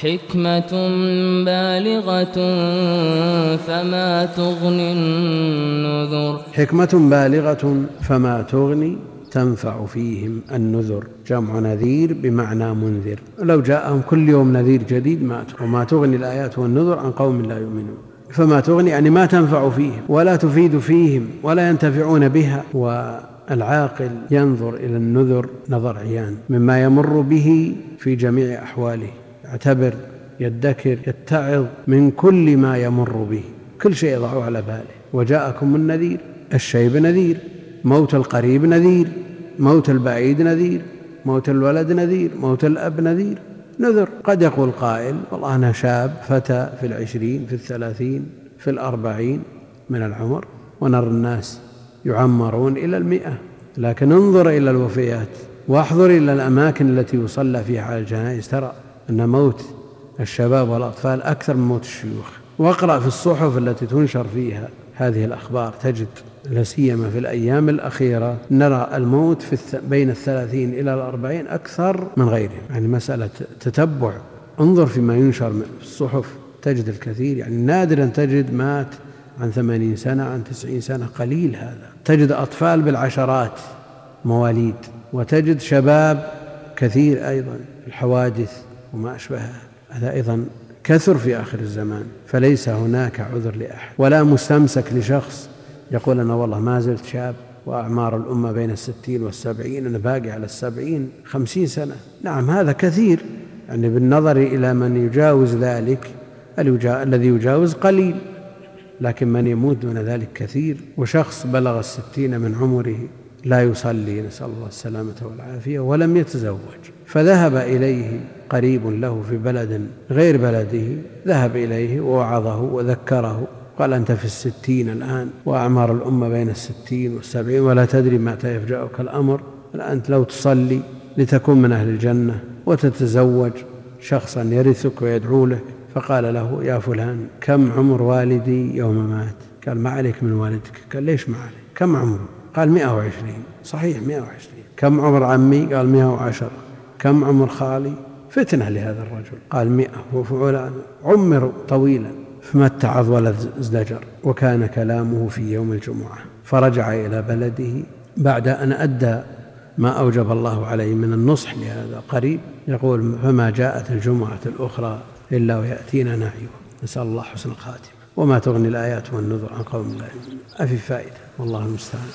حكمة بالغة فما تغني النذر. حكمة بالغة فما تغني تنفع فيهم النذر. جمع نذير بمعنى منذر. لو جاءهم كل يوم نذير جديد ماتوا وما تغني الآيات والنذر عن قوم لا يؤمنون. فما تغني يعني ما تنفع فيهم ولا تفيد فيهم ولا ينتفعون بها. والعاقل ينظر إلى النذر نظر عيان مما يمر به في جميع أحواله. يعتبر يدكر يتعظ من كل ما يمر به. كل شيء يضعه على باله. وجاءكم النذير الشيب نذير موت القريب نذير موت البعيد نذير موت الولد نذير موت الأب نذير. نذر. قد يقول قائل والله أنا شاب فتى في العشرين في الثلاثين في الأربعين من العمر ونرى الناس يعمرون إلى المئة. لكن انظر إلى الوفيات واحضر إلى الأماكن التي يصلى فيها على الجنائز. ترى أن موت الشباب والأطفال أكثر من موت الشيوخ. واقرأ في الصحف التي تنشر فيها هذه الأخبار تجد لا سيما في الأيام الأخيرة نرى الموت في بين الثلاثين إلى الأربعين أكثر من غيرهم. يعني مسألة تتبع. انظر فيما ينشر في الصحف تجد الكثير. يعني نادرا تجد مات عن ثمانين سنة عن تسعين سنة قليل هذا. تجد أطفال بالعشرات مواليد وتجد شباب كثير أيضا الحوادث وما أشبهها هذا. أيضا كثر في آخر الزمان فليس هناك عذر لأحد. ولا مستمسك لشخص يقول أنا والله ما زلت شاب وأعمار الأمة بين الستين والسبعين أنا باقي على السبعين خمسين سنة. نعم هذا كثير. يعني بالنظر إلى من يجاوز ذلك الذي يجاوز قليل لكن من يموت دون ذلك كثير. وشخص بلغ الستين من عمره لا يصلي نسأل الله السلامة والعافية ولم يتزوج. فذهب إليه قريب له في بلد غير بلده ذهب إليه ووعظه وذكره قال أنت في الستين الآن. وأعمار الأمة بين الستين والسبعين ولا تدري متى يفجأك الأمر. أنت لو تصلي لتكون من أهل الجنة وتتزوج شخصا يرثك ويدعو لك. فقال له يا فلان كم عمر والدي يوم مات؟ قال ما عليك من والدك. قال ليش ما عليك؟ كم عمره؟ قال مئة وعشرين. صحيح مئة وعشرين. كم عمر عمي؟ قال مئة وعشرة كم عمر خالي؟ فتنة لهذا الرجل. قال مئة. وفعلا عمر طويلا. فما اتعظ ولا ازدجر. وكان كلامه في يوم الجمعة. فرجع إلى بلده بعد أن أدى ما أوجب الله عليه من النصح لهذا قريب يقول فما جاءت الجمعة الأخرى إلا ويأتينا نعيه نسأل الله حسن الخاتمة. وما تغني الآيات والنذر عن قوم لا يؤمنون. أفي فائدة. والله المستعان.